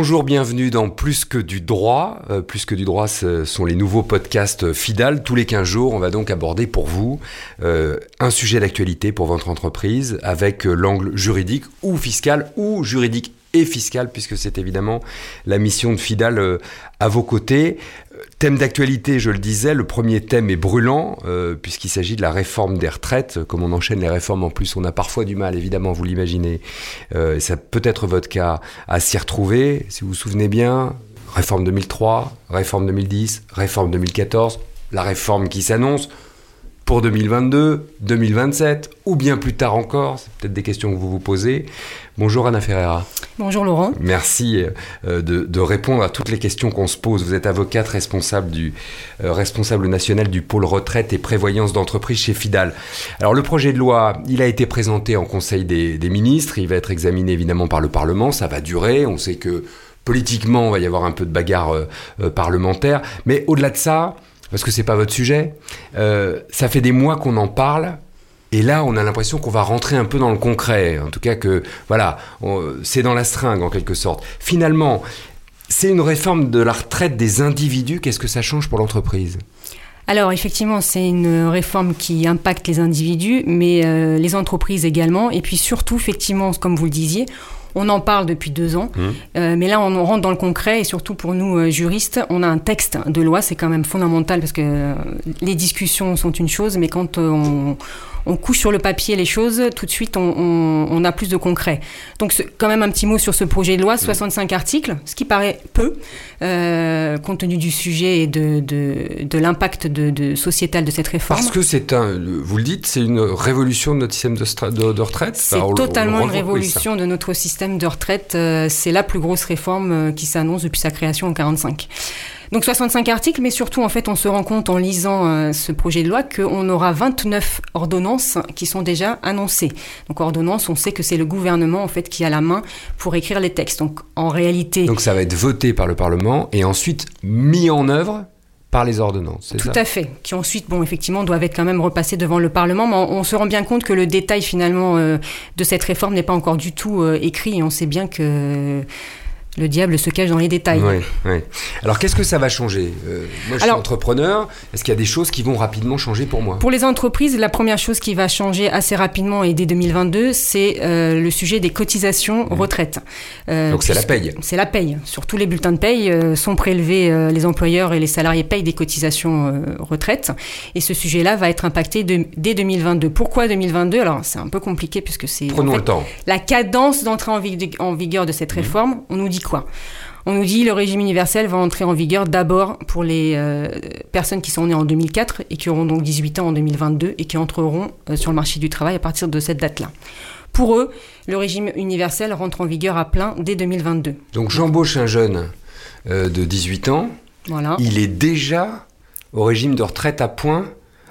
Bonjour, bienvenue dans Plus que du droit. Euh, Plus que du droit, ce sont les nouveaux podcasts FIDAL. Tous les 15 jours, on va donc aborder pour vous euh, un sujet d'actualité pour votre entreprise avec euh, l'angle juridique ou fiscal ou juridique et fiscal, puisque c'est évidemment la mission de FIDAL euh, à vos côtés. Euh, thème d'actualité, je le disais, le premier thème est brûlant, euh, puisqu'il s'agit de la réforme des retraites. Comme on enchaîne les réformes en plus, on a parfois du mal, évidemment, vous l'imaginez, euh, ça peut être votre cas, à s'y retrouver. Si vous vous souvenez bien, réforme 2003, réforme 2010, réforme 2014, la réforme qui s'annonce pour 2022, 2027 ou bien plus tard encore C'est peut-être des questions que vous vous posez. Bonjour Anna Ferreira. Bonjour Laurent. Merci euh, de, de, répondre à toutes les questions qu'on se pose. Vous êtes avocate euh, responsable national du pôle retraite et prévoyance d'entreprise chez Fidal. Alors le projet de loi, il a été présenté en Conseil des, ministres. Il va être examiné évidemment par le Parlement. Ça va durer. On sait que politiquement, il va y avoir un peu de bagarre euh, euh, parlementaire. Mais au-delà de ça, parce que c'est pas votre sujet. Euh, ça fait des mois qu'on en parle. Et là, on a l'impression qu'on va rentrer un peu dans le concret. En tout cas, que voilà, c'est dans la stringue en quelque sorte. Finalement, c'est une réforme de la retraite des individus. Qu'est-ce que ça change pour l'entreprise? Alors effectivement, c'est une réforme qui impacte les individus, mais euh, les entreprises également. Et puis surtout, effectivement, comme vous le disiez, on en parle depuis deux ans, mmh. euh, mais là on rentre dans le concret et surtout pour nous euh, juristes, on a un texte de loi, c'est quand même fondamental parce que euh, les discussions sont une chose, mais quand on, on couche sur le papier les choses, tout de suite on, on, on a plus de concret. Donc quand même un petit mot sur ce projet de loi, 65 mmh. articles, ce qui paraît peu, euh, compte tenu du sujet et de, de, de l'impact de, de, sociétal de cette réforme. Parce que c'est un, vous le dites, c'est une révolution de notre système de, de, de retraite C'est totalement une révolution de notre système de retraite. Euh, c'est la plus grosse réforme euh, qui s'annonce depuis sa création en 1945. Donc 65 articles, mais surtout en fait on se rend compte en lisant euh, ce projet de loi qu'on aura 29 ordonnances qui sont déjà annoncées. Donc ordonnances, on sait que c'est le gouvernement en fait qui a la main pour écrire les textes. Donc en réalité. Donc ça va être voté par le Parlement et ensuite mis en œuvre par les ordonnances. Tout ça à fait, qui ensuite, bon, effectivement, doivent être quand même repassés devant le Parlement, mais on, on se rend bien compte que le détail finalement euh, de cette réforme n'est pas encore du tout euh, écrit, et on sait bien que le diable se cache dans les détails. Oui. Alors qu'est-ce que ça va changer? Euh, Moi je Alors, suis entrepreneur, est-ce qu'il y a des choses qui vont rapidement changer pour moi? Pour les entreprises, la première chose qui va changer assez rapidement et dès 2022, c'est euh, le sujet des cotisations mmh. retraite. Euh, Donc c'est la paye C'est la paye. Sur tous les bulletins de paye sont prélevés, les employeurs et les salariés payent des cotisations retraite. Et ce sujet-là va être impacté de, dès 2022. Pourquoi 2022 Alors c'est un peu compliqué puisque c'est... Prenons en fait, le temps. La cadence d'entrée en, vig en, vigueur de cette réforme, mmh. on nous dit quoi on nous dit le régime universel va entrer en vigueur d'abord pour les euh, personnes qui sont nées en 2004 et qui auront donc 18 ans en 2022 et qui entreront euh, sur le marché du travail à partir de cette date-là. Pour eux, le régime universel rentre en vigueur à plein dès 2022. Donc j'embauche un jeune euh, de 18 ans. Voilà. Il est déjà au régime de retraite à points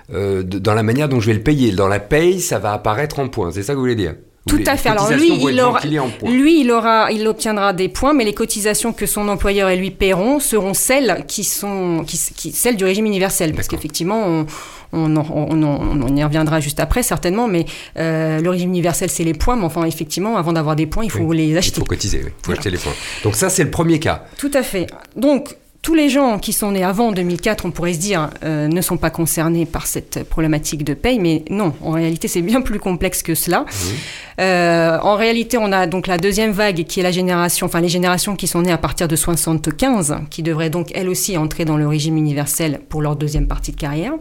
dans la manière dont je vais le payer. Dans la paye, ça va apparaître en points. C'est ça que vous voulez dire? Tout à fait. Alors lui, il aura, lui, il aura, il obtiendra des points, mais les cotisations que son employeur et lui paieront seront celles qui sont, qui, qui celles du régime universel, parce qu'effectivement, on, on, on, on, y reviendra juste après certainement, mais euh, le régime universel c'est les points, mais enfin effectivement, avant d'avoir des points, il faut oui, les acheter. Il faut cotiser, oui. il faut voilà. acheter les points. Donc ça, c'est le premier cas. Tout à fait. Donc tous les gens qui sont nés avant 2004, on pourrait se dire, euh, ne sont pas concernés par cette problématique de paye, mais non, en réalité, c'est bien plus complexe que cela. Mmh. Euh, en réalité, on a donc la deuxième vague qui est la génération, enfin les générations qui sont nées à partir de 75, qui devraient donc elles aussi entrer dans le régime universel pour leur deuxième partie de carrière.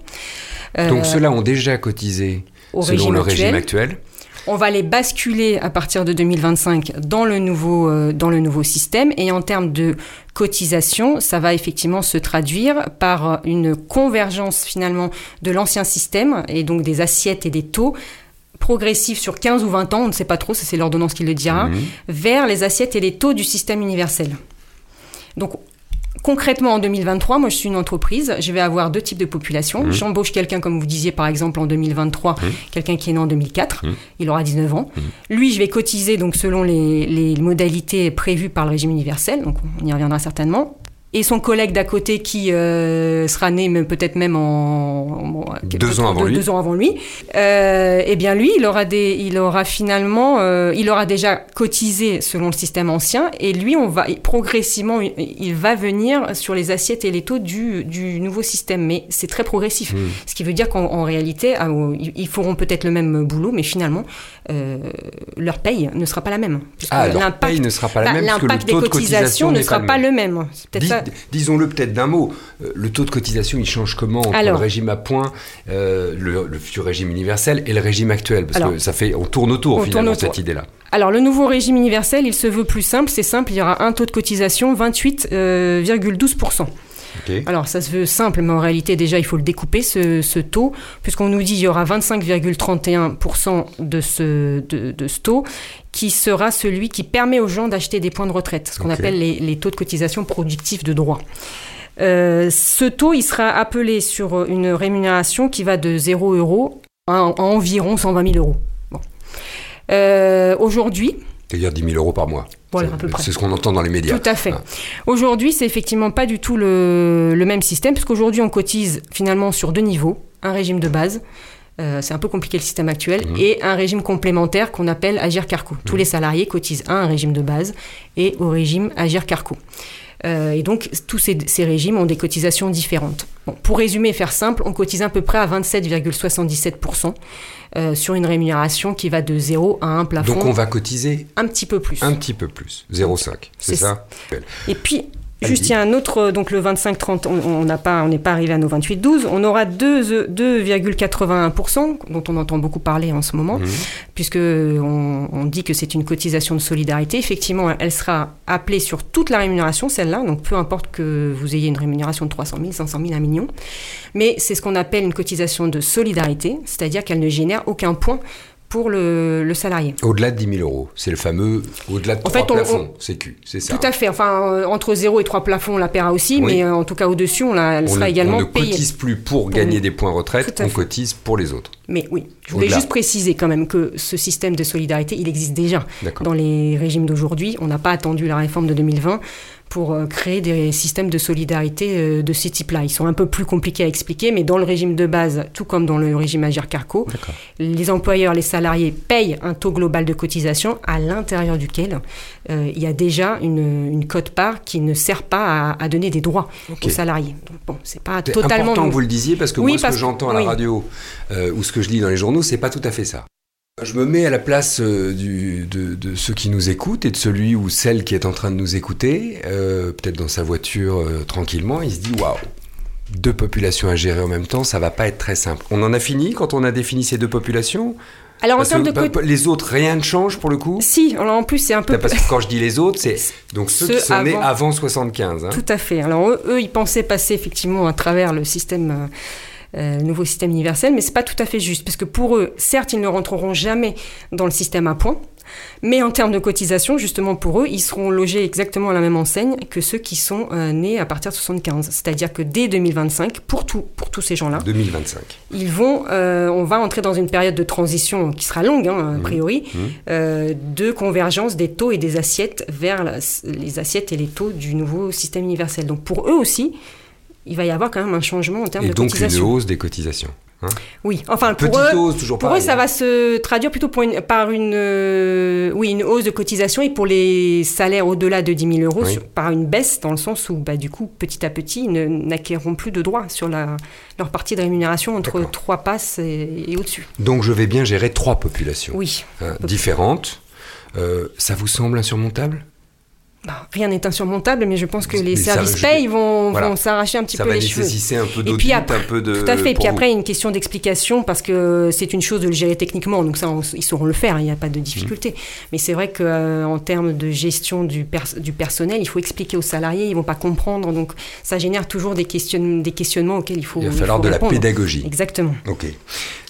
Euh, donc ceux-là ont déjà cotisé selon régime le régime actuel. On va les basculer à partir de 2025 dans le nouveau, euh, dans le nouveau système. Et en termes de cotisation, ça va effectivement se traduire par une convergence finalement de l'ancien système et donc des assiettes et des taux progressifs sur 15 ou 20 ans, on ne sait pas trop, ça c'est l'ordonnance qui le dira, mmh. vers les assiettes et les taux du système universel. Donc Concrètement, en 2023, moi je suis une entreprise, je vais avoir deux types de population. Mmh. J'embauche quelqu'un, comme vous disiez par exemple en 2023, mmh. quelqu'un qui est né en 2004, mmh. il aura 19 ans. Lui, je vais cotiser donc selon les, les, modalités prévues par le régime universel, donc on y reviendra certainement. Et son collègue d'à côté qui euh, sera né peut-être même en, deux, ans avant lui. deux ans avant lui, euh, eh bien lui, il aura, des, il aura finalement, euh, il aura déjà cotisé selon le système ancien, et lui, on va progressivement, il va venir sur les assiettes et les taux du, du nouveau système, mais c'est très progressif. Hmm. Ce qui veut dire qu'en réalité, ah, ils feront peut-être le même boulot, mais finalement, euh, leur paye ne sera pas la même. Ah, leur paye ne sera pas la bah, même. L'impact des cotisations ne sera pas le même. Disons-le peut-être d'un mot. Euh, le taux de cotisation, il change comment entre le régime à points, euh, le, futur régime universel et le régime actuel? Parce que ça fait, on tourne autour finalement cette idée-là. Alors le nouveau régime universel, il se veut plus simple. C'est simple, il y aura un taux de cotisation 28,12%. Alors ça se veut simple, mais en réalité déjà il faut le découper ce, taux, puisqu'on nous dit qu'il y aura 25,31% de ce, de, ce taux qui sera celui qui permet aux gens d'acheter des points de retraite, ce qu'on appelle les, taux de cotisation productifs de droit. Euh, ce taux, il sera appelé sur une rémunération qui va de 0 euros à, environ 120 000 euros. Euh, aujourd'hui, c'est-à-dire 10 000 euros par mois. Voilà, à peu près. C'est ce qu'on entend dans les médias. Tout à fait. Aujourd'hui, c'est effectivement pas du tout le, même système, puisqu'aujourd'hui, on cotise finalement sur deux niveaux. Un régime de base, euh, c'est un peu compliqué le système actuel, mmh. et un régime complémentaire qu'on appelle Agir Carco. Tous mmh. les salariés cotisent à un régime de base et au régime Agir Carco. Euh, et donc, tous ces, régimes ont des cotisations différentes. pour résumer et faire simple, on cotise à peu près à 27,77%. Euh, sur une rémunération qui va de 0 à un plafond. Donc on va cotiser un petit peu plus. Un petit peu plus, 0,5, c'est ça Et puis, Juste, il y a un autre, donc le 25-30, on n'est pas, on pas arrivé à nos 28-12. On aura 2,81%, dont on entend beaucoup parler en ce moment, puisqu'on mhm. puisque on, dit que c'est une cotisation de solidarité. Effectivement, elle sera appelée sur toute la rémunération, celle-là, donc peu importe que vous ayez une rémunération de 300 000, 500 000, 1 million. Mais c'est ce qu'on appelle une cotisation de solidarité, c'est-à-dire qu'elle ne génère aucun point pour le, salarié. Au-delà de 10 000 euros, c'est le fameux au-delà de en 3 fait, plafonds, Sécu, c'est ça Tout à fait, enfin euh, entre 0 et 3 plafonds, on la paiera aussi, mais euh, en tout cas au-dessus, on la, elle sera également payée. On ne cotise plus pour, gagner des points retraite, on cotise pour les autres. Mais oui, je voulais juste préciser quand même que ce système de solidarité, il existe déjà dans les régimes d'aujourd'hui. On n'a pas attendu la réforme de 2020 pour euh, créer des systèmes de solidarité euh, de ce type-là. Ils sont un peu plus compliqués à expliquer, mais dans le régime de base, tout comme dans le régime Agir Carco, les employeurs, les salariés payent un taux global de cotisation à l'intérieur duquel euh, il y a déjà une, une cote-part qui ne sert pas à, donner des droits aux salariés. Donc, bon, c'est pas totalement. important que vous le disiez parce que moi, ce que j'entends à la radio ou ce que je lis dans les journaux, c'est pas tout à fait ça. Je me mets à la place euh, de, ceux qui nous écoutent et de celui ou celle qui est en train de nous écouter, euh, peut-être dans sa voiture euh, tranquillement, il se dit waouh, deux populations à gérer en même temps, ça va pas être très simple. On en a fini quand on a défini ces deux populations? Alors en termes de bah, les autres, rien ne change pour le coup? Si, en plus c'est un peu. Parce que quand je dis les autres, c'est donc ceux, qui sont nés avant 75. Hein. Tout à fait. Alors eux, ils pensaient passer effectivement à travers le système euh, nouveau système universel, mais c'est pas tout à fait juste, parce que pour eux, certes, ils ne rentreront jamais dans le système à points, mais en termes de cotisation, justement pour eux, ils seront logés exactement à la même enseigne que ceux qui sont euh, nés à partir de 75. C'est-à-dire que dès 2025, pour, tout, pour tous ces gens-là, 2025. Ils vont, euh, on va entrer dans une période de transition qui sera longue, hein, a mmh. priori, mmh. de convergence des taux et des assiettes vers les assiettes et les taux du nouveau système universel. Donc pour eux aussi, il va y avoir quand même un changement en termes de cotisation. Et donc une hausse des cotisations. Hein oui, enfin pour eux, hausse, toujours pour eux, ça va se traduire plutôt par une, euh, oui, une hausse de cotisation et pour les salaires au-delà de 10 000 euros, par une baisse dans le sens où, bah, du coup, petit à petit, ils n'acquerront plus de droits sur la, leur partie de rémunération entre trois passes et, au-dessus. Donc je vais bien gérer trois populations oui, hein, différentes. Euh, ça vous semble insurmontable? Rien n'est insurmontable, mais je pense que les services payent vont, vont s'arracher un petit peu les cheveux. Ça va nécessiter un peu d'audit, un peu de... Tout à fait. Et puis après, une question d'explication, parce que c'est une chose de le gérer techniquement, donc ça, ils sauront le faire, il n'y a pas de difficulté. Mmh. Mais c'est vrai qu'en euh, termes de gestion du, du personnel, il faut expliquer aux salariés, ils ne vont pas comprendre, donc ça génère toujours des, des questionnements auxquels il faut Il va falloir de la pédagogie. Exactement. Ok.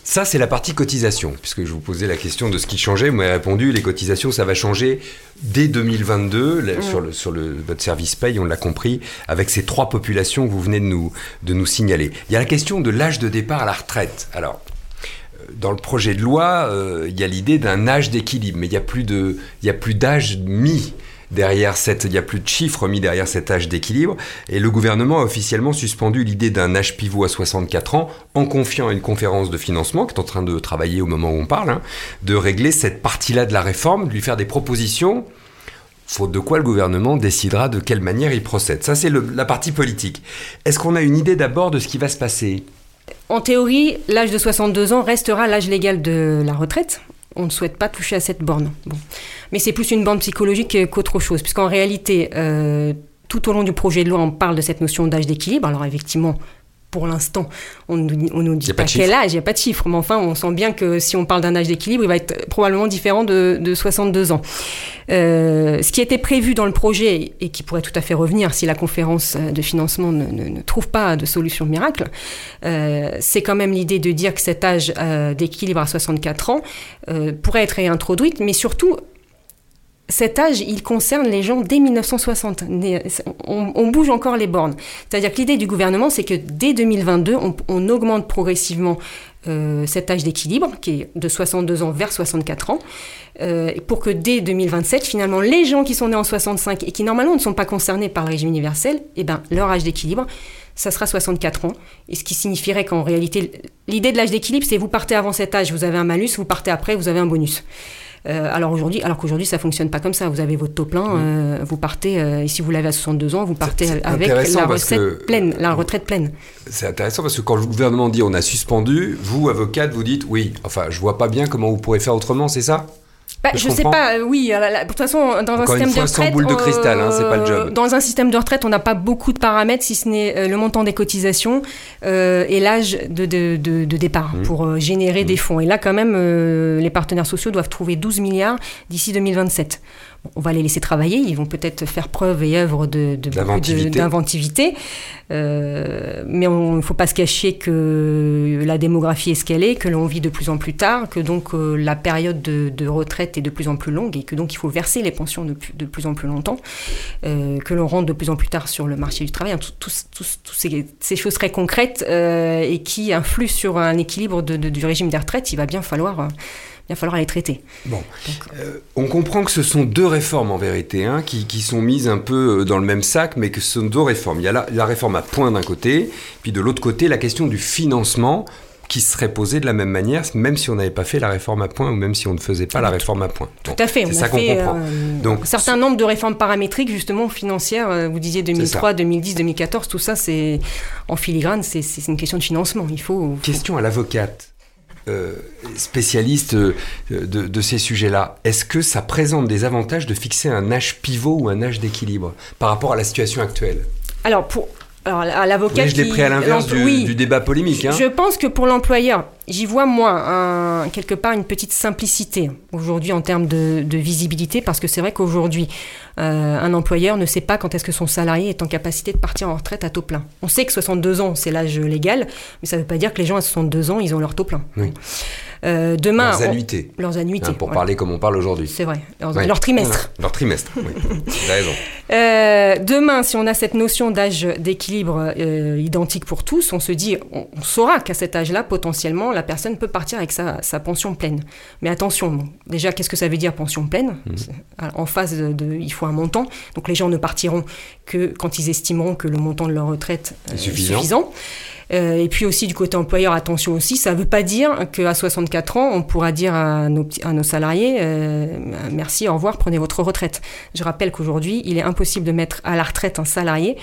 Ça, c'est la partie cotisation, puisque je vous posais la question de ce qui changeait. Vous m'avez répondu, les cotisations, ça va changer dès 2022 mm. sur, le, sur le, votre service paye, on l'a compris, avec ces trois populations que vous venez de nous, de nous signaler. Il y a la question de l'âge de départ à la retraite. Alors, euh, dans le projet de loi, euh, il y a l'idée d'un âge d'équilibre, mais il n'y a plus d'âge mis. Derrière cette, il n'y a plus de chiffres mis derrière cet âge d'équilibre. Et le gouvernement a officiellement suspendu l'idée d'un âge pivot à 64 ans en confiant à une conférence de financement qui est en train de travailler au moment où on parle, hein, de régler cette partie-là de la réforme, de lui faire des propositions faute de quoi le gouvernement décidera de quelle manière il procède. Ça, c'est la partie politique. Est-ce qu'on a une idée d'abord de ce qui va se passer? En théorie, l'âge de 62 ans restera l'âge légal de la retraite. On ne souhaite pas toucher à cette borne. Mais c'est plus une borne psychologique qu'autre chose, puisqu'en réalité, euh, tout au long du projet de loi, on parle de cette notion d'âge d'équilibre. Alors effectivement, pour l'instant, on ne nous dit pas, quel âge, il n'y a pas de chiffre, mais enfin, on sent bien que si on parle d'un âge d'équilibre, il va être probablement différent de, 62 ans. Euh, ce qui était prévu dans le projet et qui pourrait tout à fait revenir si la conférence de financement ne, trouve pas de solution miracle, euh, c'est quand même l'idée de dire que cet âge euh, d'équilibre à 64 ans pourrait être réintroduite, mais surtout cet âge, il concerne les gens dès 1960. On, bouge encore les bornes. C'est-à-dire que l'idée du gouvernement, c'est que dès 2022, on, augmente progressivement euh, cet âge d'équilibre, qui est de 62 ans vers 64 ans, euh, pour que dès 2027, finalement, les gens qui sont nés en 65 et qui normalement ne sont pas concernés par le régime universel, eh ben, leur âge d'équilibre, ça sera 64 ans. Et ce qui signifierait qu'en réalité, l'idée de l'âge d'équilibre, c'est vous partez avant cet âge, vous avez un malus, vous partez après, vous avez un bonus. Euh, alors aujourd'hui, alors qu'aujourd'hui ça fonctionne pas comme ça. Vous avez votre taux plein, euh, vous partez. Euh, et si vous l'avez à 62 ans, vous partez avec la retraite pleine, la retraite pleine. C'est intéressant parce que quand le gouvernement dit on a suspendu, vous avocate vous dites oui. Enfin, je vois pas bien comment vous pourrez faire autrement, c'est ça? Bah, je, sais pas, euh, oui. de toute façon, dans un système de retraite. boule de cristal, hein, c'est pas le job. Dans un système de retraite, on n'a pas beaucoup de paramètres, si ce n'est euh, le montant des cotisations euh, et l'âge de, de, de, départ mmh. pour générer mmh. des fonds. Et là, quand même, les partenaires sociaux doivent trouver 12 milliards d'ici 2027 on va les laisser travailler, ils vont peut-être faire preuve et œuvre de, d'inventivité. Euh, mais il ne faut pas se cacher que la démographie est ce qu'elle est, que l'on vit de plus en plus tard, que donc euh, la période de, retraite est de plus en plus longue et que donc il faut verser les pensions de, plus en plus longtemps, euh, que l'on rentre de plus en plus tard sur le marché du travail. Toutes ces, ces, choses très concrètes et qui influent sur un équilibre du régime des retraites, il va bien falloir il va falloir les traiter. Bon, euh, on comprend que ce sont deux réformes en vérité, hein, qui, qui, sont mises un peu euh, dans le même sac, mais que ce sont deux réformes. Il y a la, la réforme à point d'un côté, puis de l'autre côté, la question du financement qui serait posée de la même manière, même si on n'avait pas fait la réforme à point ou même si on ne faisait pas la réforme à point. Tout à fait. C'est ça qu'on comprend. Euh, Donc, un certain nombre de réformes paramétriques, justement, financières. Vous disiez 2003, 2010, 2014, tout ça, c'est en filigrane, c'est une question de financement. Il faut. Question à l'avocate. Euh, spécialiste euh, de, ces sujets-là, est-ce que ça présente des avantages de fixer un âge pivot ou un âge d'équilibre par rapport à la situation actuelle? Alors, pour, alors, l'avocat. je l'ai pris à l'inverse du, débat polémique. Hein. Je pense que pour l'employeur, j'y vois moi quelque part une petite simplicité aujourd'hui en termes de, visibilité, parce que c'est vrai qu'aujourd'hui, euh, un employeur ne sait pas quand est-ce que son salarié est en capacité de partir en retraite à taux plein. On sait que 62 ans, c'est l'âge légal, mais ça ne veut pas dire que les gens à 62 ans, ils ont leur taux plein. Oui. Euh, demain, leurs annuités. leurs annuités. Hein, pour parler comme on parle aujourd'hui. C'est vrai. Leur, trimestre. Leur trimestre, oui. raison. Euh, demain, si on a cette notion d'âge d'équilibre euh, identique pour tous, on se dit, on, saura qu'à cet âge-là, potentiellement, la personne peut partir avec sa, pension pleine. Mais attention, déjà, qu'est-ce que ça veut dire pension pleine mmh. En phase de, il faut un montant. Donc les gens ne partiront que quand ils estimeront que le montant de leur retraite est suffisant. Euh, et puis aussi du côté employeur, attention aussi, ça ne veut pas dire qu'à 64 ans, on pourra dire à nos, à nos salariés euh, merci, au revoir, prenez votre retraite. Je rappelle qu'aujourd'hui, il est impossible de mettre à la retraite un salarié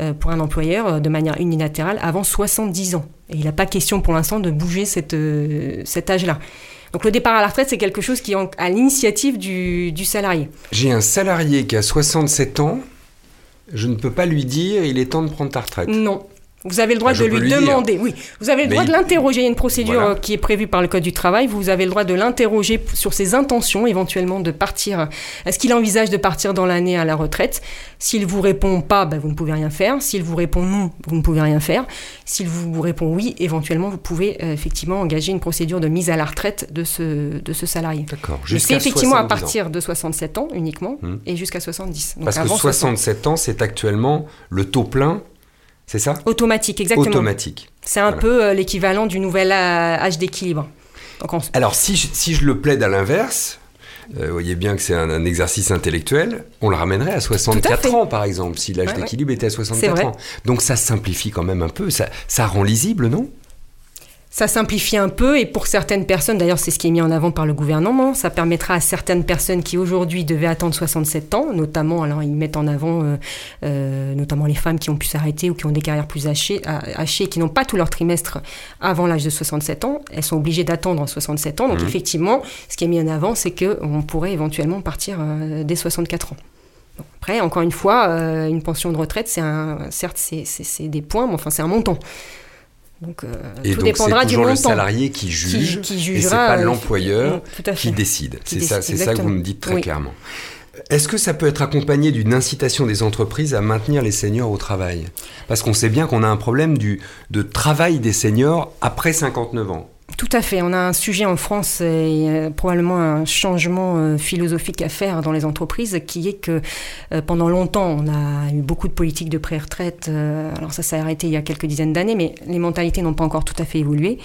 euh, pour un employeur de manière unilatérale avant 70 ans. Et il n'a pas question pour l'instant de bouger cette, cet âge-là. Donc le départ à la retraite, c'est quelque chose qui est à l'initiative du, du salarié. J'ai un salarié qui a 67 ans, je ne peux pas lui dire il est temps de prendre ta retraite. Non, vous avez le droit de lui, demander, oui. Vous avez le droit de l'interroger. Il y a une procédure euh, qui est prévue par le Code du travail. Vous avez le droit de l'interroger sur ses intentions, éventuellement de partir. Est-ce qu'il envisage de partir dans l'année à la retraite? S'il vous répond pas, ben, vous ne pouvez rien faire. S'il vous répond non, vous ne pouvez rien faire. S'il vous répond oui, éventuellement, vous pouvez euh, effectivement engager une procédure de mise à la retraite de ce, de ce salarié. D'accord. C'est effectivement à partir de 67 ans uniquement hmm. et jusqu'à 70. Parce que 67 ans, c'est actuellement le taux plein c'est ça? Automatique, exactement. Automatique. C'est un peu euh, l'équivalent du nouvel âge d'équilibre. Alors, si je, si je le plaide à l'inverse, Euh, vous voyez bien que c'est un, exercice intellectuel. On le ramènerait à 64 ans, par exemple, si l'âge d'équilibre était à 64 ans. Donc ça simplifie quand même un peu. Ça, ça rend lisible, non? Ça simplifie un peu et pour certaines personnes, d'ailleurs c'est ce qui est mis en avant par le gouvernement, ça permettra à certaines personnes qui aujourd'hui devaient attendre 67 ans, notamment, alors ils mettent en avant euh, euh, notamment les femmes qui ont pu s'arrêter ou qui ont des carrières plus hachées, hachées qui n'ont pas tout leur trimestre avant l'âge de 67 ans, elles sont obligées d'attendre 67 ans. Donc mmh. effectivement, ce qui est mis en avant, c'est qu'on pourrait éventuellement partir euh, dès 64 ans. après, encore une fois, une pension de retraite, c'est certes c'est des points, mais enfin c'est un montant. Donc, euh, et tout donc dépendra toujours le salarié qui juge, qui, qui et c'est pas euh, l'employeur qui décide. C'est ça, c'est ça que vous me dites très clairement. Est-ce que ça peut être accompagné d'une incitation des entreprises à maintenir les seniors au travail? Parce qu'on sait bien qu'on a un problème du, de travail des seniors après 59 ans. Tout à fait. On a un sujet en France et probablement un changement euh, philosophique à faire dans les entreprises qui est que euh, pendant longtemps, on a eu beaucoup de politiques de pré-retraite. Euh, alors ça s'est arrêté il y a quelques dizaines d'années, mais les mentalités n'ont pas encore tout à fait évolué.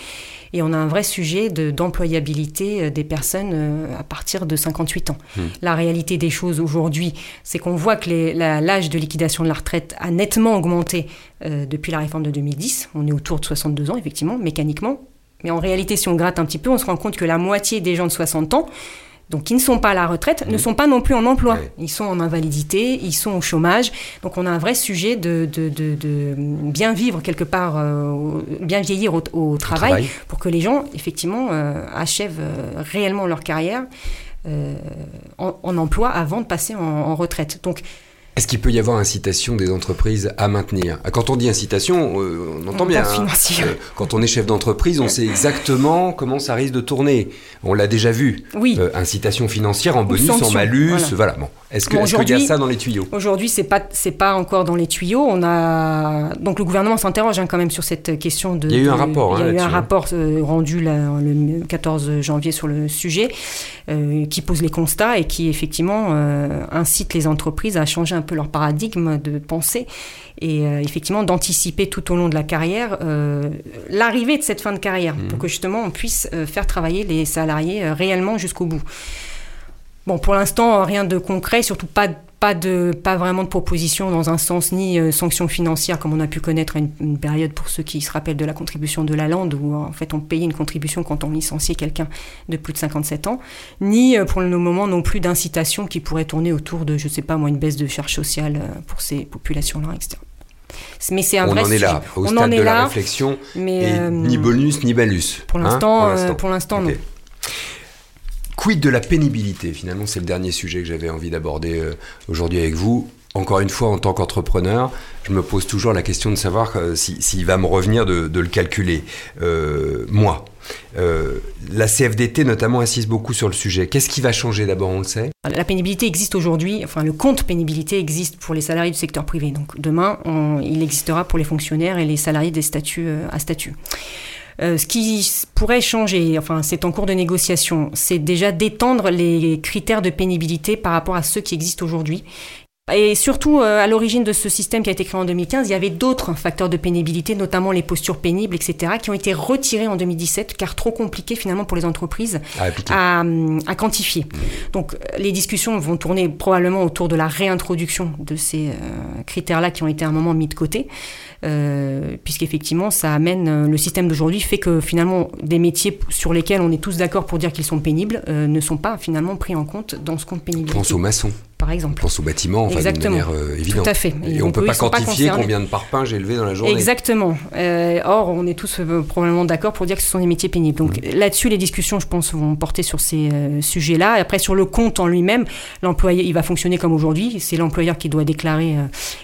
Et on a un vrai sujet d'employabilité des personnes à partir de 58 ans. Hmm. La réalité des choses aujourd'hui, c'est qu'on voit que l'âge de liquidation de la retraite a nettement augmenté depuis la réforme de 2010. On est autour de 62 ans, effectivement, mécaniquement mais en réalité, si on gratte un petit peu, on se rend compte que la moitié des gens de 60 ans, donc qui ne sont pas à la retraite, ne sont pas non plus en emploi. Ils sont en invalidité, ils sont au chômage. Donc on a un vrai sujet de, de, bien vivre quelque part, euh, bien vieillir au, travail, pour que les gens, effectivement, euh, achèvent euh, réellement leur carrière en, emploi avant de passer en, en retraite. Donc est-ce qu'il peut y avoir incitation des entreprises à maintenir Quand on dit incitation, euh, on entend bien. Hein. Euh, quand on est chef d'entreprise, on sait exactement comment ça risque de tourner. On l'a déjà vu. Oui. Euh, incitation financière en bonus, en malus, voilà. Bon. Est-ce qu'il y a ça dans les tuyaux? Aujourd'hui, c'est pas c'est pas encore dans les tuyaux. On a donc le gouvernement s'interroge hein, quand même sur cette question de. Il y a eu un rapport. il y a eu un hein, rapport rendu le 14 janvier sur le sujet qui pose les constats et qui effectivement incite les entreprises à changer un peu leur paradigme de pensée et euh, effectivement d'anticiper tout au long de la carrière euh, l'arrivée de cette fin de carrière mmh. pour que justement on puisse euh, faire travailler les salariés réellement jusqu'au bout. Bon, pour l'instant, rien de concret, surtout pas pas, de, pas vraiment de proposition dans un sens ni euh, sanction financière comme on a pu connaître à une, période pour ceux qui se rappellent de la contribution de la lande où en fait on payait une contribution quand on licenciait quelqu'un de plus de 57 ans, ni euh, pour le moment non plus d'incitation qui pourrait tourner autour de, je sais pas moi, une baisse de charges sociales euh, pour ces populations-là, etc. Mais c'est un on en est là, au on stade de la réflexion, mais ni bonus ni balus. Pour l'instant, hein, pour l'instant, non. Quid de la pénibilité Finalement, c'est le dernier sujet que j'avais envie d'aborder euh, aujourd'hui avec vous. Encore une fois, en tant qu'entrepreneur, je me pose toujours la question de savoir euh, s'il va me revenir de, le calculer. Euh, moi, la CFDT notamment insiste beaucoup sur le sujet. Qu'est-ce qui va changer d'abord, on le sait? La pénibilité existe aujourd'hui, enfin le compte pénibilité existe pour les salariés du secteur privé. Donc demain, il existera pour les fonctionnaires et les salariés des statuts à statut. Euh, ce qui pourrait changer, enfin c'est en cours de négociation, c'est déjà d'étendre les critères de pénibilité par rapport à ceux qui existent aujourd'hui et surtout, euh, à l'origine de ce système qui a été créé en 2015, il y avait d'autres facteurs de pénibilité, notamment les postures pénibles, etc., qui ont été retirés en 2017, car trop compliqués finalement pour les entreprises à, à, quantifier. Donc les discussions vont tourner probablement autour de la réintroduction de ces euh, critères-là qui ont été à un moment mis de côté, euh, puisqu'effectivement, ça amène, euh, le système d'aujourd'hui fait que finalement, des métiers sur lesquels on est tous d'accord pour dire qu'ils sont pénibles ne sont pas finalement pris en compte dans ce compte pénibilité. Pense aux maçons par exemple. Pense au bâtiment, enfin, de manière euh, évidente. Tout à fait. Et, on ne peut pas quantifier combien de parpaings j'ai levé dans la journée. Exactement. Euh, or, on est tous euh, probablement d'accord pour dire que ce sont des métiers pénibles. Donc là-dessus, les discussions, je pense, vont porter sur ces sujets-là. Après, sur le compte en lui-même, l'employé, il va fonctionner comme aujourd'hui. C'est l'employeur qui doit déclarer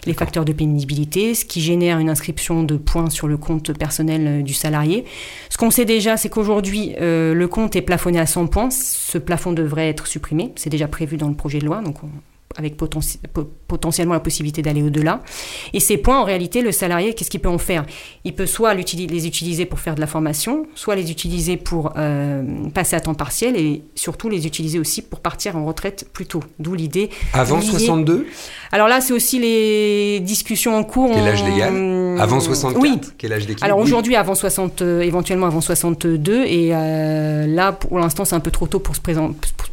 les facteurs de pénibilité, ce qui génère une inscription de points sur le compte personnel du salarié. Ce qu'on sait déjà, c'est qu'aujourd'hui, le compte est plafonné à 100 points. Ce plafond devrait être supprimé. C'est déjà prévu dans le projet de loi. Donc, on, avec potentiellement la possibilité d'aller au-delà. Et ces points, en réalité, le salarié, qu'est-ce qu'il peut en faire? Il peut soit les utiliser pour faire de la formation, soit les utiliser pour euh, passer à temps partiel et surtout les utiliser aussi pour partir en retraite plus tôt. D'où l'idée. Avant 62 Alors là, c'est aussi les discussions en cours. Quel âge légal? Avant 64 Oui. Quel âge Alors aujourd'hui, avant 60, euh, éventuellement avant 62. Et euh, là, pour l'instant, c'est un peu trop tôt pour se,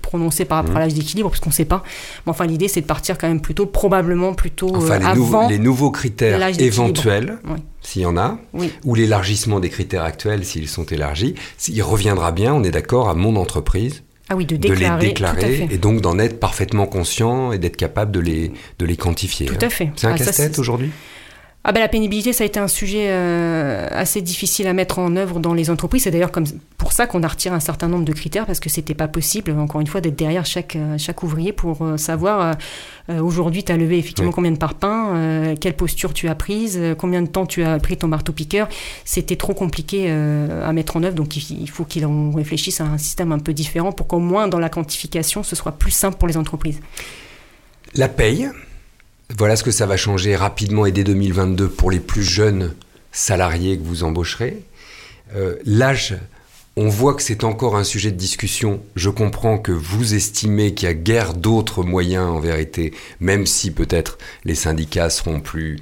prononcer par rapport à l'âge d'équilibre, parce qu'on ne sait pas. Mais enfin, l'idée, c'est de partir quand même plutôt, probablement plutôt enfin, les, avant les nouveaux critères éventuels, s'il y en a, ou l'élargissement des critères actuels, s'ils sont élargis, il reviendra bien, on est d'accord, à mon entreprise ah oui, de, déclarer, les déclarer et donc d'en être parfaitement conscient et d'être capable de les, de les quantifier. Tout à fait. C'est un ah, casse-tête aujourd'hui? Ah ben, la pénibilité, ça a été un sujet euh, assez difficile à mettre en œuvre dans les entreprises. C'est d'ailleurs comme pour ça qu'on a retiré un certain nombre de critères parce que c'était pas possible, encore une fois, d'être derrière chaque, euh, chaque ouvrier pour euh, savoir aujourd'hui tu as levé effectivement combien de parpaings, quelle posture tu as prise, combien de temps tu as pris ton marteau-piqueur. C'était trop compliqué à mettre en œuvre, donc il, faut qu'ils réfléchissent à un système un peu différent pour qu'au moins dans la quantification, ce soit plus simple pour les entreprises. La paye, voilà ce que ça va changer rapidement et dès 2022 pour les plus jeunes salariés que vous embaucherez. Euh, l'âge, on voit que c'est encore un sujet de discussion. Je comprends que vous estimez qu'il y a guère d'autres moyens en vérité, même si peut-être les syndicats seront plus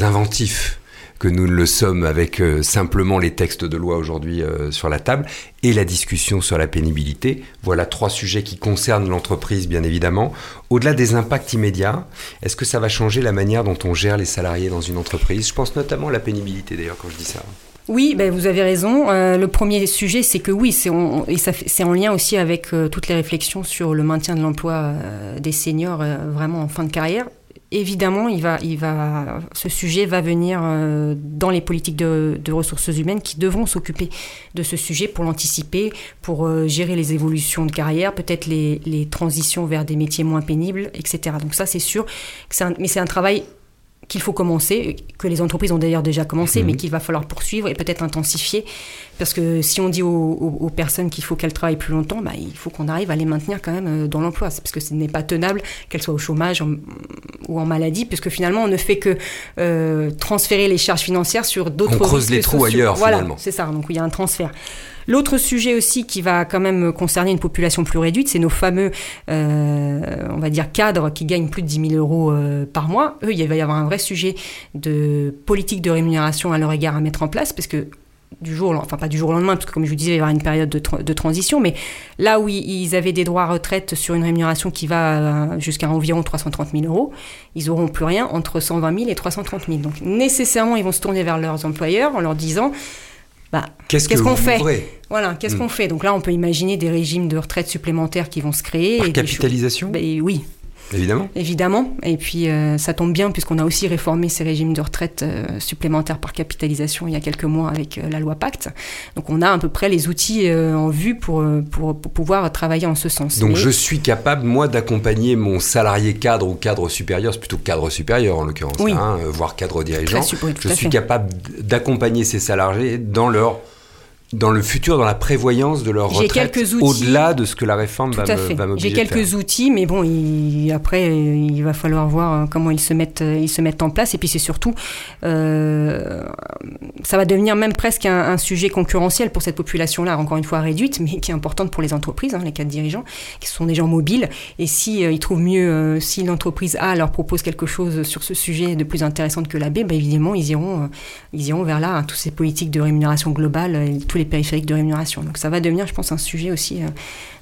inventifs que nous ne le sommes avec euh, simplement les textes de loi aujourd'hui euh, sur la table et la discussion sur la pénibilité. Voilà trois sujets qui concernent l'entreprise, bien évidemment. Au-delà des impacts immédiats, est-ce que ça va changer la manière dont on gère les salariés dans une entreprise? Je pense notamment à la pénibilité d'ailleurs quand je dis ça. Oui, ben vous avez raison. Euh, le premier sujet, c'est que oui, c'est en lien aussi avec toutes les réflexions sur le maintien de l'emploi des seniors vraiment en fin de carrière évidemment, il va, il va, ce sujet va venir euh, dans les politiques de, ressources humaines qui devront s'occuper de ce sujet pour l'anticiper, pour euh, gérer les évolutions de carrière, peut-être les, les, transitions vers des métiers moins pénibles, etc. Donc ça, c'est sûr. mais c'est un travail qu'il faut commencer, que les entreprises ont d'ailleurs déjà commencé, mais mhm. qu'il va falloir poursuivre et peut-être intensifier. Parce que si on dit aux, personnes qu'il faut qu'elles travaillent plus longtemps, bah, il faut qu'on arrive à les maintenir quand même euh, dans l'emploi. Parce que ce n'est pas tenable qu'elles soient au chômage ou en maladie, puisque finalement on ne fait que euh, transférer les charges financières sur d'autres... On creuse les trous ailleurs voilà, finalement. c'est ça, donc il y a un transfert. L'autre sujet aussi qui va quand même concerner une population plus réduite, c'est nos fameux, euh, on va dire, cadres qui gagnent plus de 10 000 euros euh, par mois. Eux, il va y avoir un vrai sujet de politique de rémunération à leur égard à mettre en place, parce que du jour, enfin pas du jour au lendemain, parce que comme je vous disais, il va y avoir une période de, transition, mais là où ils avaient des droits à retraite sur une rémunération qui va euh, jusqu'à environ 330 000 euros, ils n'auront plus rien entre 120 000 et 330 000. Donc nécessairement, ils vont se tourner vers leurs employeurs en leur disant bah, qu'est-ce qu'on fait Voilà, qu'est-ce hmm. qu'on fait? Donc là, on peut imaginer des régimes de retraite supplémentaires qui vont se créer. Par capitalisation? Bah, Oui, Évidemment. Évidemment. Et puis, euh, ça tombe bien puisqu'on a aussi réformé ces régimes de retraite euh, supplémentaires par capitalisation il y a quelques mois avec euh, la loi Pacte. Donc, on a à peu près les outils en vue pour, pour, pouvoir travailler en ce sens. Donc, je suis capable, moi, d'accompagner mon salarié cadre ou cadre supérieur, c'est plutôt cadre supérieur en l'occurrence, hein, voire cadre dirigeant. je suis capable d'accompagner ces salariés dans leur dans le futur, dans la prévoyance de leur retraite, au-delà de ce que la réforme va, me, J'ai quelques outils, mais bon, après, il va falloir voir euh, comment ils se mettent, euh, ils se mettent en place. Et puis c'est surtout, euh, ça va devenir même presque un, sujet concurrentiel pour cette population-là, encore une fois réduite, mais qui est importante pour les entreprises, hein, les cadres dirigeants, qui sont des gens mobiles. Et si ils trouvent mieux, si l'entreprise A leur propose quelque chose sur ce sujet de plus intéressant que la B, bah, évidemment, ils iront, ils iront vers là, hein, toutes ces politiques de rémunération globale, les périphériques de rémunération. Donc ça va devenir, je pense, un sujet aussi euh,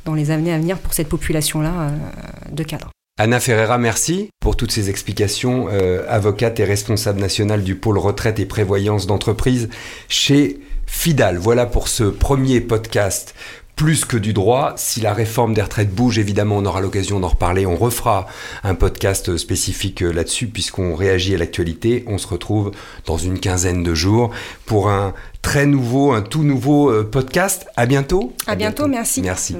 dans les années à venir pour cette population-là euh, de cadres. Anna Ferreira, merci pour toutes ces explications. Euh, avocate et responsable nationale du pôle retraite et prévoyance d'entreprise chez Fidal. Voilà pour ce premier podcast plus que du droit. Si la réforme des retraites bouge, évidemment, on aura l'occasion d'en reparler. On refera un podcast spécifique là-dessus puisqu'on réagit à l'actualité. On se retrouve dans une quinzaine de jours pour un très nouveau, un tout nouveau euh, podcast. À bientôt. À, bientôt, merci. Merci.